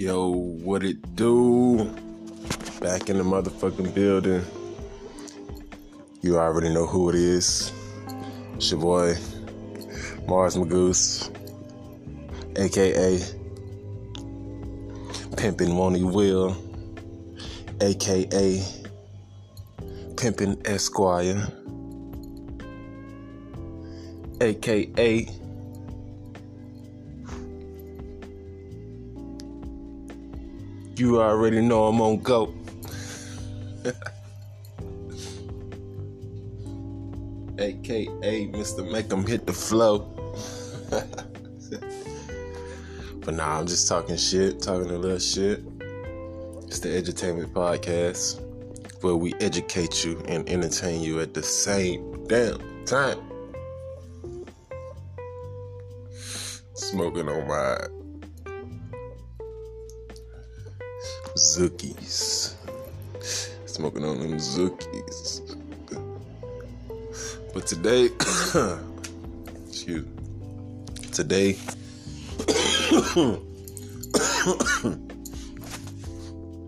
Yo, what it do? Back in the motherfucking building. You already know who it is. It's your boy, Mars Magoose, aka Pimpin' Won't Will, aka Pimpin' Esquire, aka You already know I'm on go. AKA Mr. Make 'em hit the flow. but nah, I'm just talking shit, talking a little shit. It's the Edutainment Podcast where we educate you and entertain you at the same damn time. Smoking on my Zookies. Smoking on them Zookies. But today, excuse today,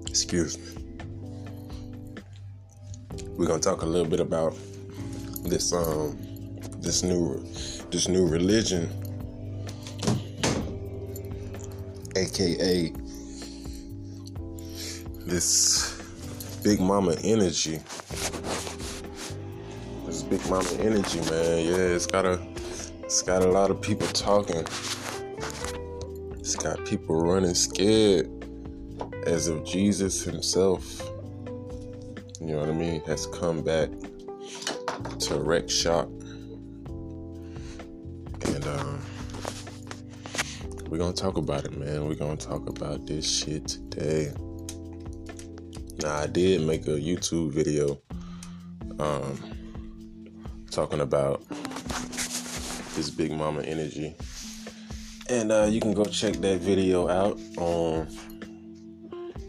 excuse me, we're gonna talk a little bit about this um this new this new religion, aka this big mama energy. This big mama energy, man. Yeah, it's got a it's got a lot of people talking. It's got people running scared as if Jesus himself, you know what I mean, has come back to wreck shop. And um we're gonna talk about it, man. We're gonna talk about this shit today. Now I did make a YouTube video um, talking about this Big Mama energy. And uh, you can go check that video out on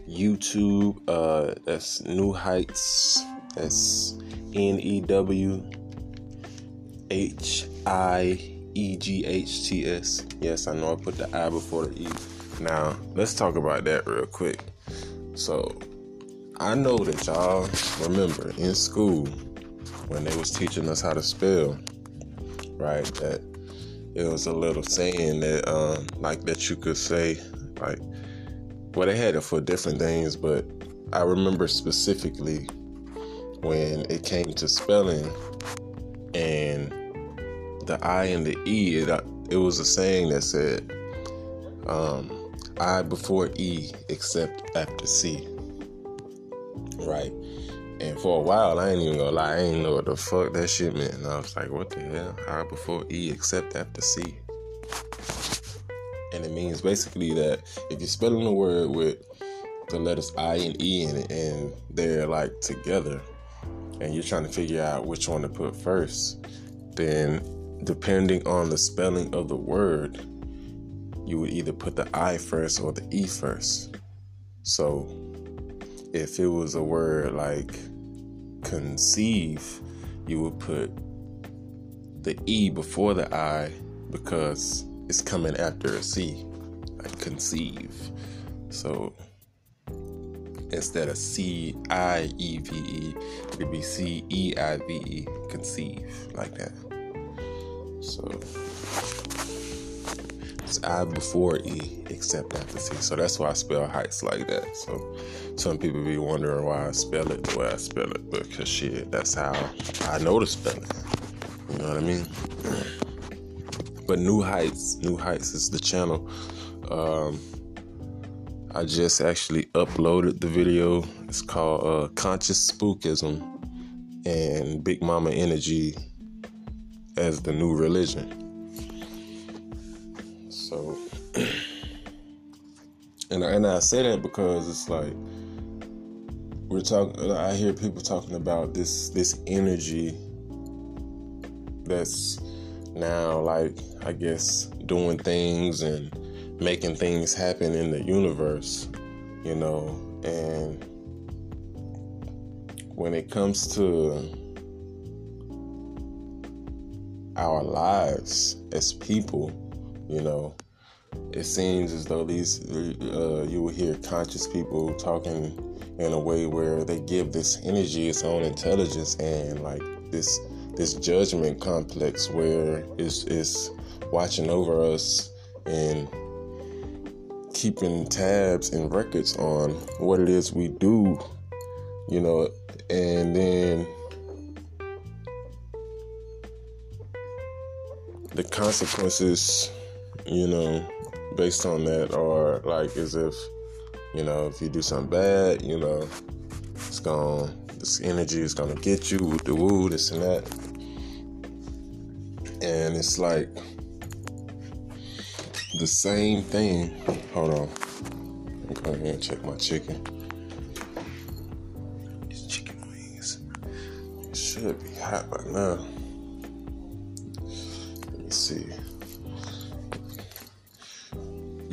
YouTube. Uh, that's New Heights. That's N E W H I E G H T S. Yes, I know I put the I before the E. Now, let's talk about that real quick. So, I know that y'all remember in school when they was teaching us how to spell, right? That it was a little saying that, um, like that you could say, like, well, they had it for different things, but I remember specifically when it came to spelling and the I and the E, it, it was a saying that said, um, I before E except after C right? And for a while, I ain't even gonna lie, I ain't know what the fuck that shit meant. And I was like, what the hell? I before E except after C. And it means basically that if you're spelling a word with the letters I and E in it and they're like together, and you're trying to figure out which one to put first, then depending on the spelling of the word, you would either put the I first or the E first. So if it was a word like conceive, you would put the E before the I because it's coming after a C, like conceive. So instead of C I E V E, it'd be C E I V E, conceive, like that. So it's I before E, except after C. So that's why I spell heights like that. So some people be wondering why I spell it the way I spell it, but because shit, that's how I know to spell it. You know what I mean? But New Heights, New Heights is the channel. Um, I just actually uploaded the video. It's called uh, Conscious Spookism and Big Mama Energy as the new religion. So, and and I say that because it's like we're talking. I hear people talking about this this energy that's now like I guess doing things and making things happen in the universe, you know, and when it comes to our lives as people, you know, it seems as though these uh, you will hear conscious people talking in a way where they give this energy its own intelligence and like this this judgment complex where it's, it's watching over us and keeping tabs and records on what it is we do, you know, and then the consequences, you know, based on that or like as if, you know, if you do something bad, you know, it's gonna this energy is gonna get you with the woo, this and that. And it's like the same thing. Hold on. I'm going here and check my chicken. These chicken wings should be hot by now. Let me see.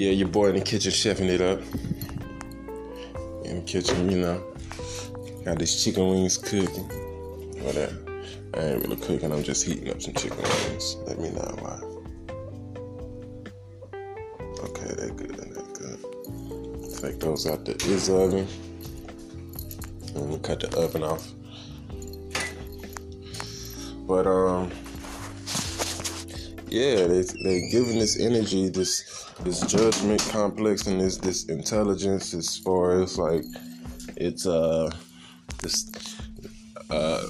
Yeah, your boy in the kitchen chefing it up. In the kitchen, you know. Got these chicken wings cooking. Whatever. I ain't really cooking, I'm just heating up some chicken wings. Let me know why. Okay, they good, they good. Take those out the is oven. And we cut the oven off. But um yeah, they they giving this energy, this this judgment complex and this this intelligence as far as like it's uh this uh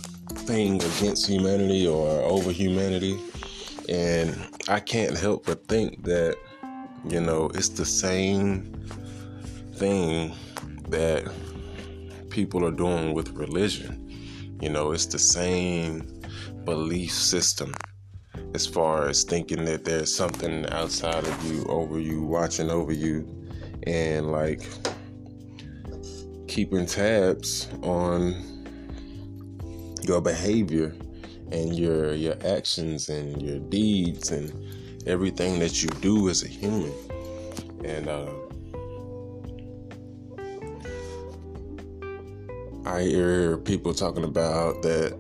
thing against humanity or over humanity. And I can't help but think that you know, it's the same thing that people are doing with religion. You know, it's the same belief system as far as thinking that there's something outside of you, over you, watching over you, and like keeping tabs on your behavior and your your actions and your deeds and everything that you do as a human. And uh, I hear people talking about that,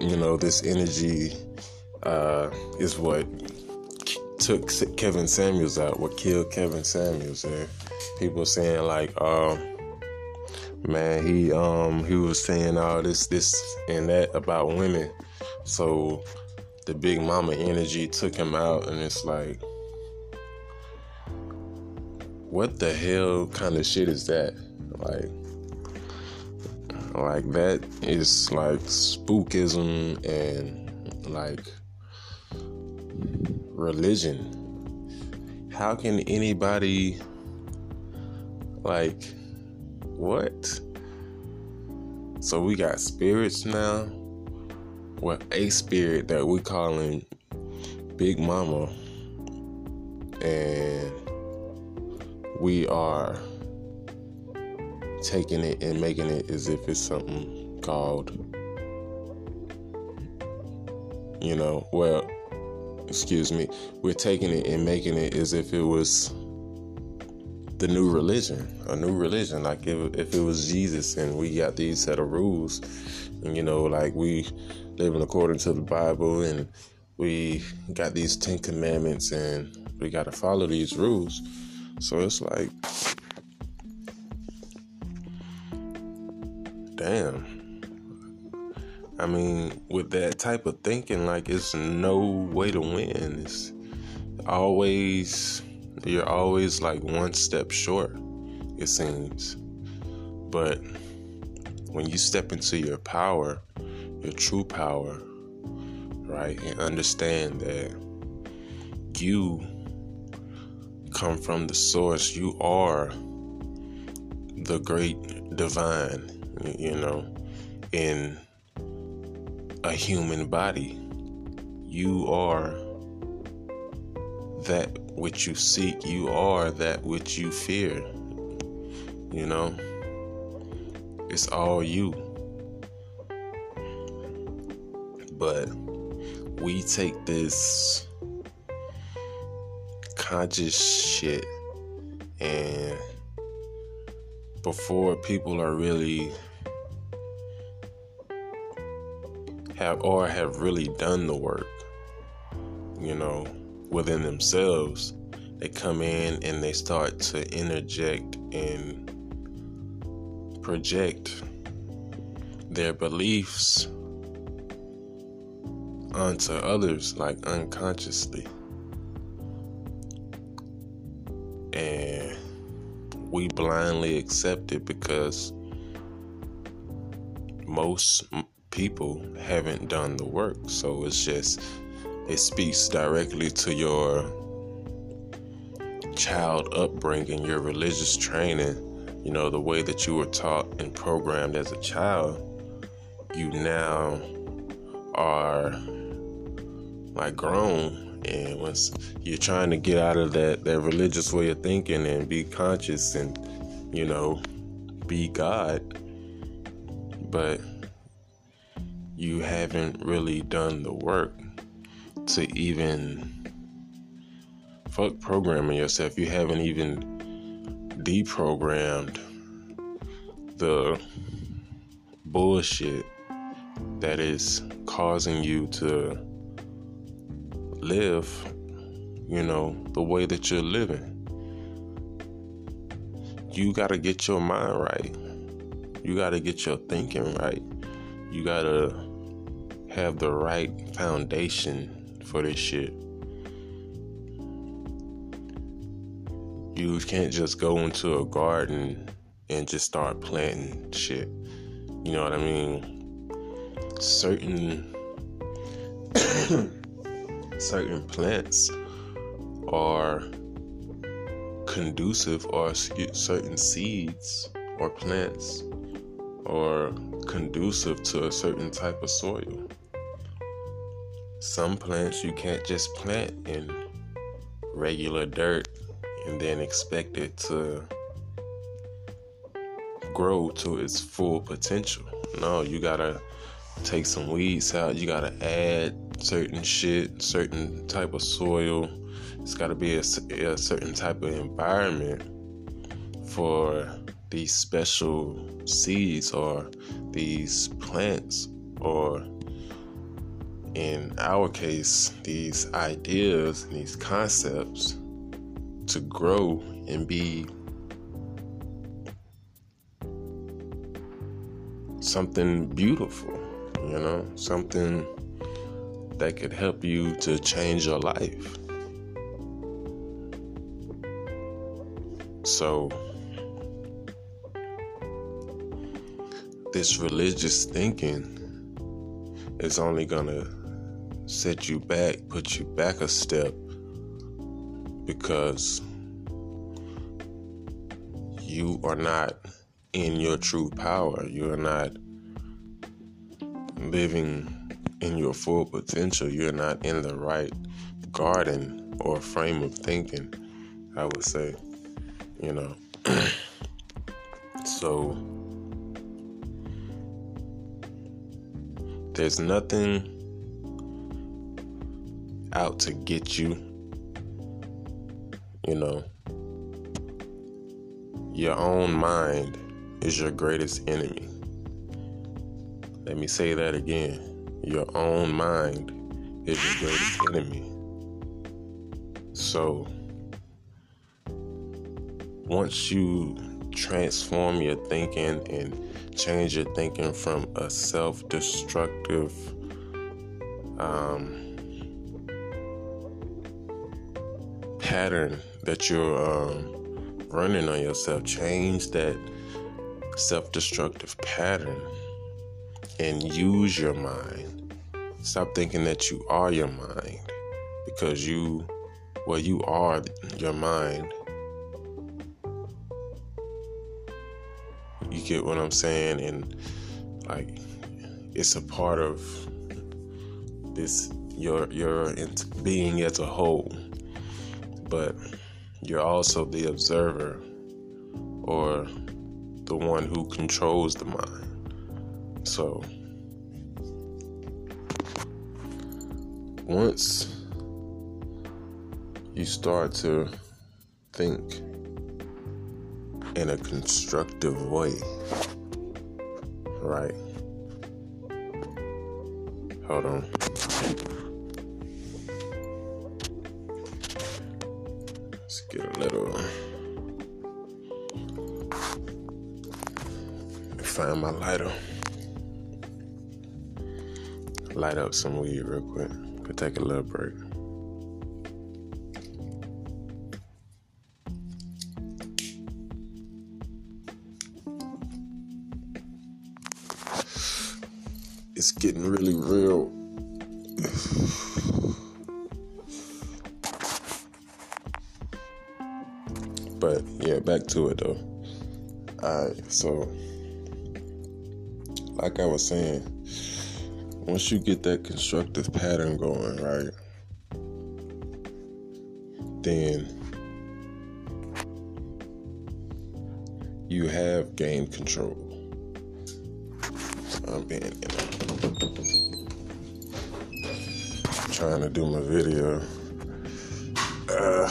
you know, this energy uh, is what took Kevin Samuels out, what killed Kevin Samuels. And people saying like, um, man, he um he was saying all this, this and that about women. So the big mama energy took him out, and it's like, what the hell kind of shit is that? Like, like that is like spookism and like religion. How can anybody like what? So we got spirits now well, a spirit that we calling Big Mama, and we are taking it and making it as if it's something called, you know, well, excuse me, we're taking it and making it as if it was the new religion, a new religion. Like if, if it was Jesus and we got these set of rules, and you know, like we living according to the Bible and we got these Ten Commandments and we got to follow these rules. So it's like, damn. I mean, with that type of thinking, like it's no way to win. It's always, you're always like one step short, it seems. But when you step into your power, your true power, right? And understand that you come from the source. You are the great divine, you know, in a human body. You are that which you seek. You are that which you fear. You know, it's all you. but we take this conscious shit and before people are really have or have really done the work you know within themselves they come in and they start to interject and project their beliefs onto others like unconsciously. And we blindly accept it because most people haven't done the work. So it's just, it speaks directly to your child upbringing, your religious training, you know, the way that you were taught and programmed as a child. You now are like grown and once you're trying to get out of that that religious way of thinking and be conscious and you know be god but you haven't really done the work to even fuck programming yourself you haven't even deprogrammed the bullshit that is causing you to live, you know, the way that you're living. You got to get your mind right. You got to get your thinking right. You got to have the right foundation for this shit. You can't just go into a garden and just start planting shit. You know what I mean? Certain certain plants are conducive or certain seeds or plants are conducive to a certain type of soil. Some plants you can't just plant in regular dirt and then expect it to grow to its full potential. No, you gotta take some weeds out. You gotta add certain shit, certain type of soil. It's gotta be a, a certain type of environment for these special seeds or these plants or in our case these ideas these concepts to grow and be something beautiful you know, something that could help you to change your life. So, this religious thinking is only gonna set you back, put you back a step because you are not in your true power. You are not living in your full potential, you're not in the right garden or frame of thinking, I would say, you know. so, there's nothing out to get you, you know. Your own mind is your greatest enemy. Let me say that again. Your own mind is your greatest enemy. So, once you transform your thinking and change your thinking from a self destructive, um, pattern that you're um, running on yourself, change that self destructive pattern and use your mind. Stop thinking that you are your mind because you, well, you are your mind. You get what I'm saying? And like, it's a part of this your your being as a whole, you're also the observer or the one who controls the mind. So once you start to think in a constructive way, right? Hold on. Find my lighter. Light up some weed real quick. Could take a little break. It's getting really real. To it though. Alright, so like I was saying, once you get that constructive pattern going, right, then you have gained control. I'm being, you know, trying to do my video. Uh,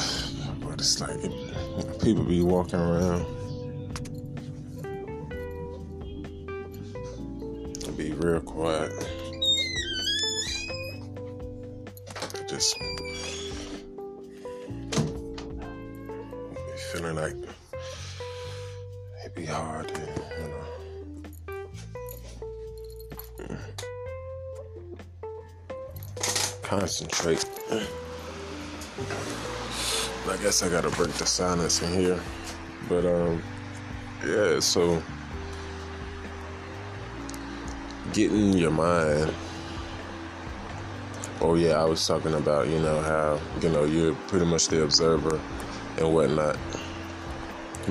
but it's like people be walking around. Be real quiet. Just be feeling like it'd be hard to, you know. Concentrate. I guess I gotta break the silence in here. But um yeah, so getting your mind oh yeah, I was talking about, you know, how, you know, you're pretty much the observer and whatnot.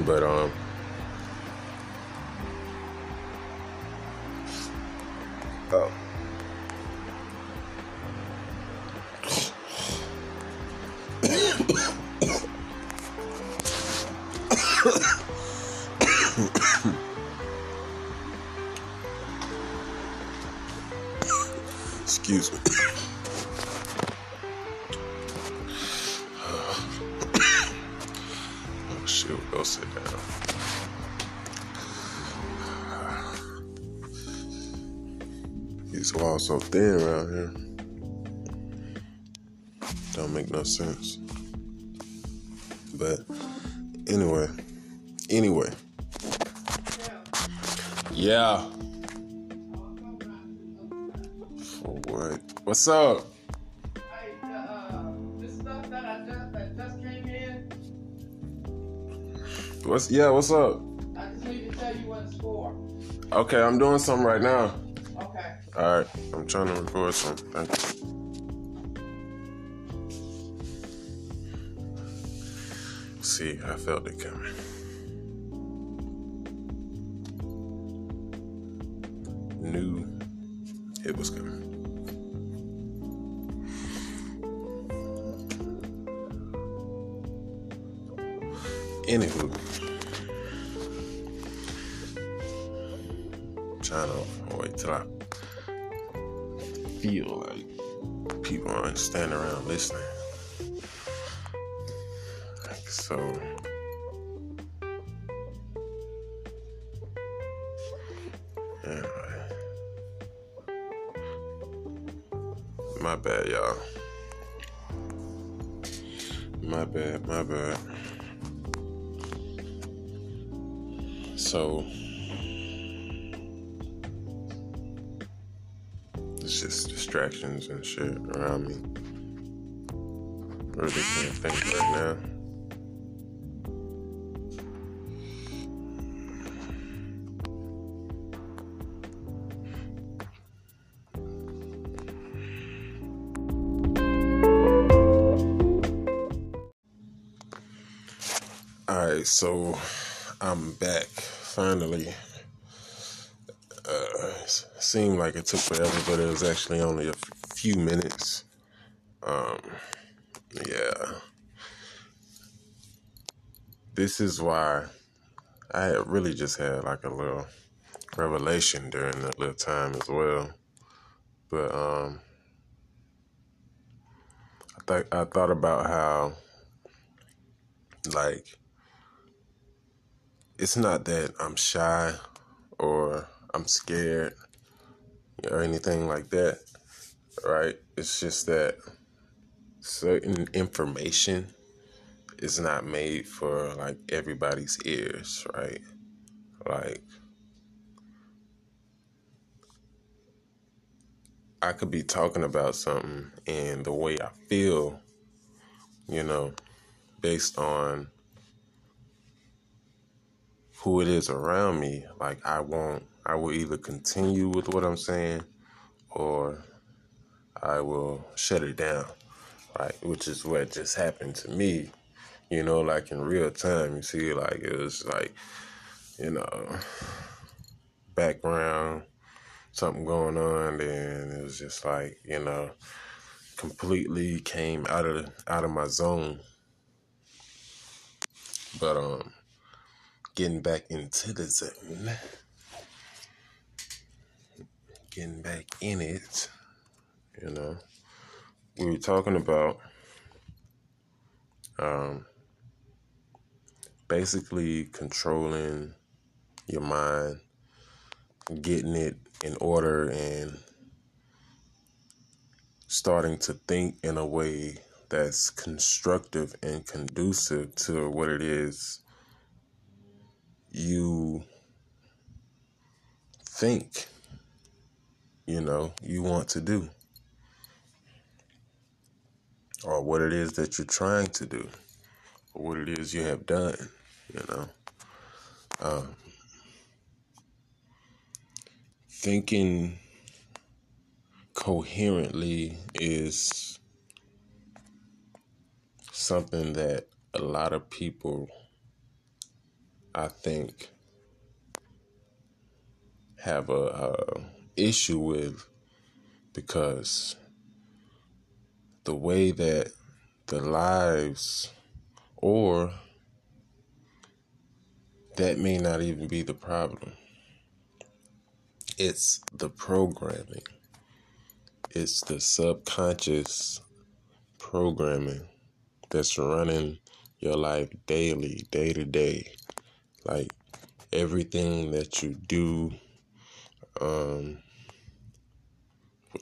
But um go sit down. These walls so thin around here. Don't make no sense. But anyway, anyway. Yeah. What? What's up? What's yeah? What's up? I just need to tell you what it's for. Okay, I'm doing something right now. Okay. All right, I'm trying to record something. Thank you. See, I felt it coming. Anywho, trying to wait till I feel like people aren't standing around listening. Like, so. My bad, y'all. My bad, my bad. So, it's just distractions and shit around me. Really can't think right now. All right, so I'm back finally. Uh, seemed like it took forever, but it was actually only a few minutes. Um, yeah. This is why I had really just had like a little revelation during that little time as well. But um, I think I thought about how like it's not that I'm shy or I'm scared or anything like that, right? It's just that certain information is not made for like everybody's ears, right? Like I could be talking about something and the way I feel, you know, based on who it is around me, like I won't I will either continue with what I'm saying or I will shut it down. Right, which is what just happened to me, you know, like in real time. You see, like it was like, you know, background, something going on, and it was just like, you know, completely came out of out of my zone. But um, getting back into the zone, getting back in it, you know. We were talking about um, basically controlling your mind, getting it in order, and starting to think in a way that's constructive and conducive to what it is you think you know you want to do or what it is that you're trying to do, or what it is you have done, you know. Um, thinking coherently is something that a lot of people, I think, have a, a issue with because the way that the lives, or that may not even be the problem. It's the programming, it's the subconscious programming that's running your life daily, day to day. Like everything that you do, um,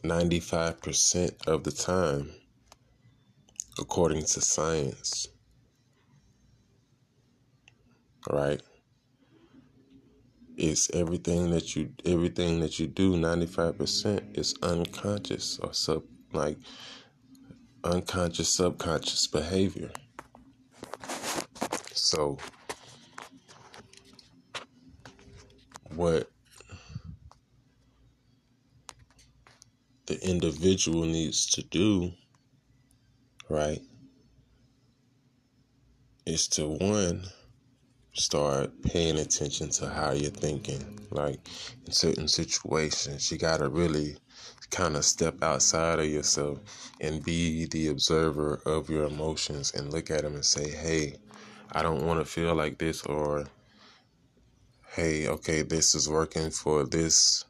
95% of the time according to science. Right? It's everything that you everything that you do 95% is unconscious or sub like unconscious subconscious behavior. So what the individual needs to do right, is to one, start paying attention to how you're thinking. Like in certain situations, you got to really kind of step outside of yourself and be the observer of your emotions and look at them and say, hey, I don't want to feel like this, or hey, okay, this is working for this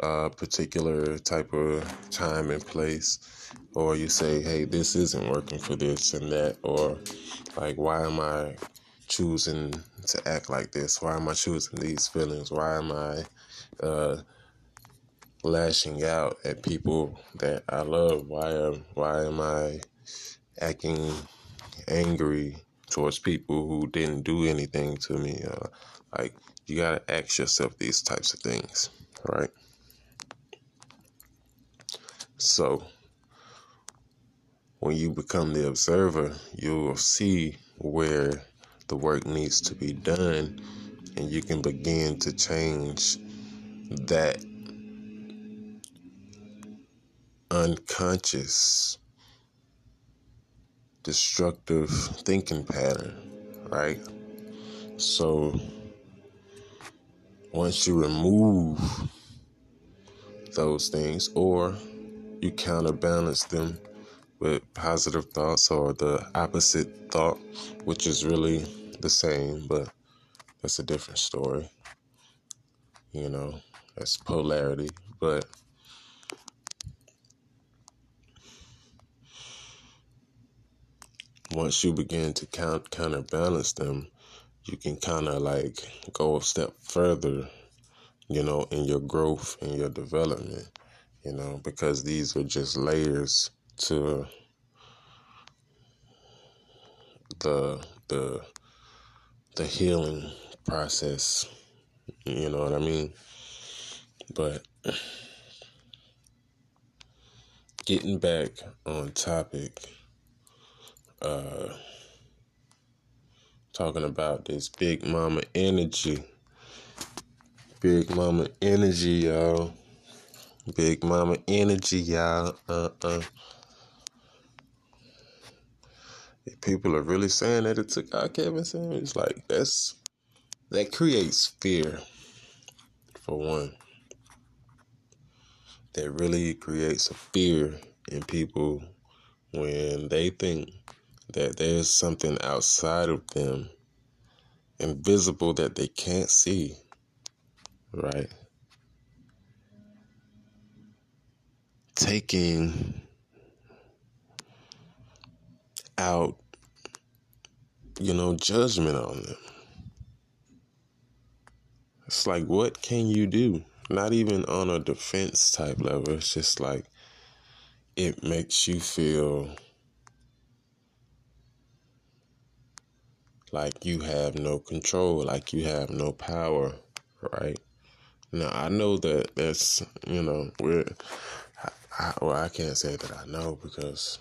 uh, particular type of time and place, or you say, hey, this isn't working for this and that, or like, why am I choosing to act like this? Why am I choosing these feelings? Why am I uh, lashing out at people that I love? Why am why am I acting angry towards people who didn't do anything to me? Uh, like you gotta ask yourself these types of things, right? So, when you become the observer, you will see where the work needs to be done, and you can begin to change that unconscious destructive thinking pattern, right? So, once you remove those things, or you counterbalance them with positive thoughts or the opposite thought, which is really the same, but that's a different story. You know, that's polarity. But once you begin to count counterbalance them, you can kind of like go a step further, you know, in your growth and your development you know, because these are just layers to the the the healing process. You know what I mean? But getting back on topic, uh, talking about this big mama energy. Big mama energy, y'all. Big mama energy, y'all. Uh uh. People are really saying that it took out Kevin Samuels, like that's that creates fear for one that really creates a fear in people when they think that there's something outside of them invisible that they can't see right? Taking out you know judgment on them. It's like what can you do? Not even on a defense type level. It's just like it makes you feel like you have no control, like you have no power, right? Now I know that that's you know we're I, I, well I can't say that I know because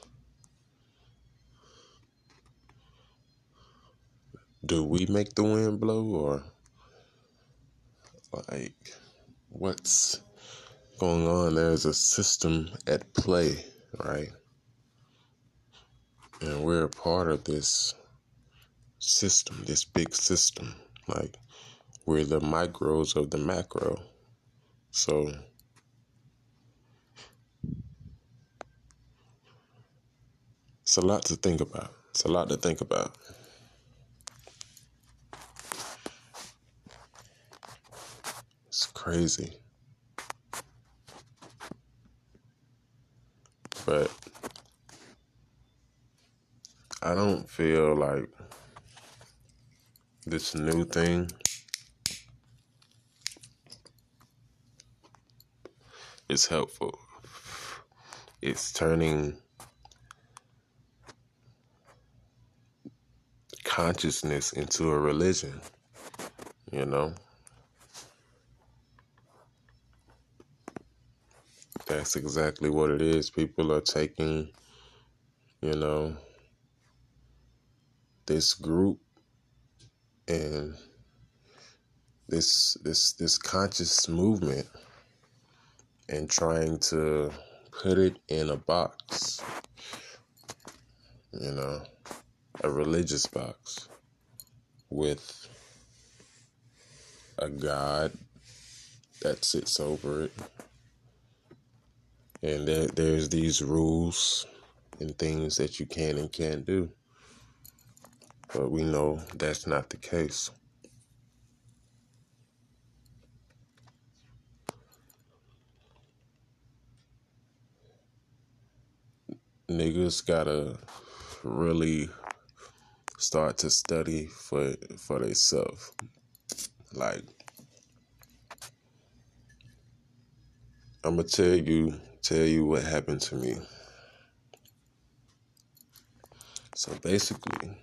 do we make the wind blow or like what's going on. There's a system at play, right? And we're a part of this system, this big system. Like, we're the micros of the macro. So, it's a lot to think about. It's a lot to think about. It's crazy. But I don't feel like this new thing is helpful. It's turning consciousness into a religion, you know? That's exactly what it is. People are taking, you know, this group and this this this conscious movement and trying to put it in a box. You know, a religious box with a God that sits over it and there, there's these rules and things that you can and can't do. But we know that's not the case. Niggas gotta really start to study for for themselves. Like I'm gonna tell you tell you what happened to me. So basically,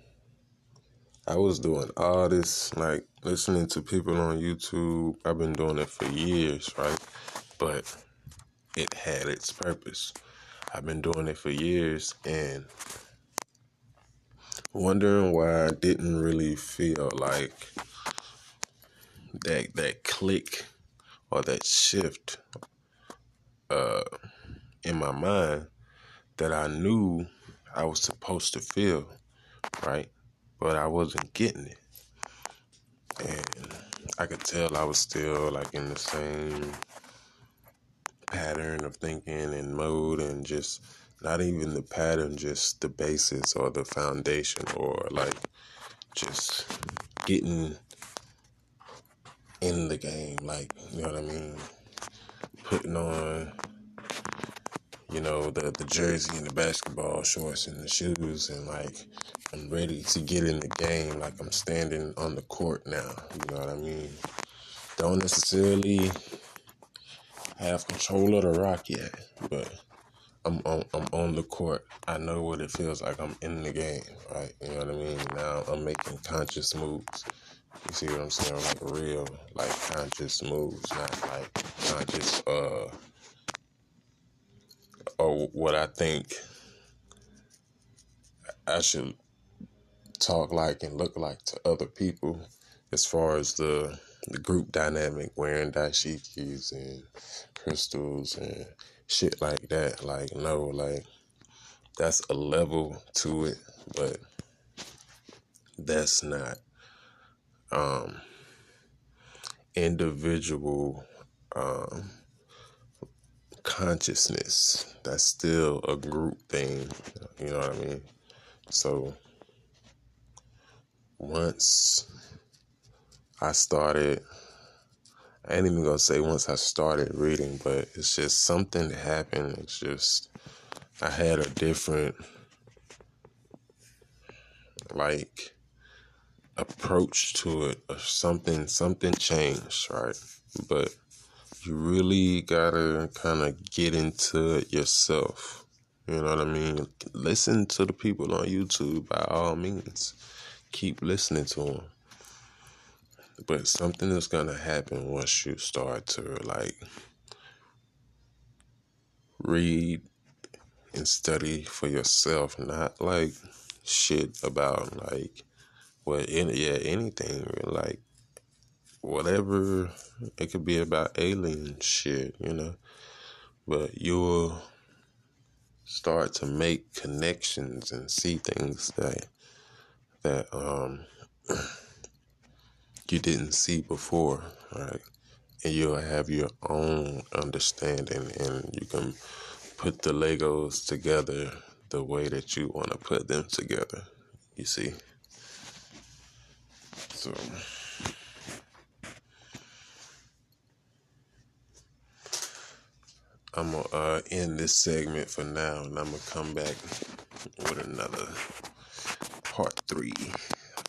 I was doing all this, like listening to people on YouTube. I've been doing it for years, right? But it had its purpose. I've been doing it for years and wondering why I didn't really feel like that that click or that shift uh, in my mind that I knew I was supposed to feel, right? But I wasn't getting it. And I could tell I was still like in the same pattern of thinking and mode and just not even the pattern, just the basis or the foundation or like just getting in the game, like, you know what I mean? Putting on you know, the the jersey and the basketball shorts and the shoes and like I'm ready to get in the game. Like I'm standing on the court now. You know what I mean? Don't necessarily have control of the rock yet, but I'm on I'm on the court. I know what it feels like. I'm in the game, right? You know what I mean? Now I'm making conscious moves. You see what I'm saying? Like real, like conscious moves, not like conscious uh or what I think I should talk like and look like to other people as far as the the group dynamic wearing dashikis and crystals and shit like that. Like no, like that's a level to it, but that's not um individual um consciousness. That's still a group thing. You know what I mean? So once I started I ain't even gonna say once I started reading, but it's just something that happened. It's just I had a different like approach to it or something something changed, right? But you really gotta kinda get into it yourself. You know what I mean? Listen to the people on YouTube by all means. Keep listening to them but something is gonna happen once you start to like read and study for yourself, not like shit about like what any yeah anything like whatever it could be about alien shit, you know. But you'll start to make connections and see things that that um you didn't see before, right? And you'll have your own understanding and you can put the Legos together the way that you want to put them together. You see? So I'm gonna uh, end this segment for now, and I'm gonna come back with another part three.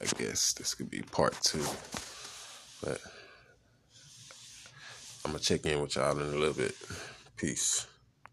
I guess this could be part two. But I'm gonna check in with y'all in a little bit. Peace.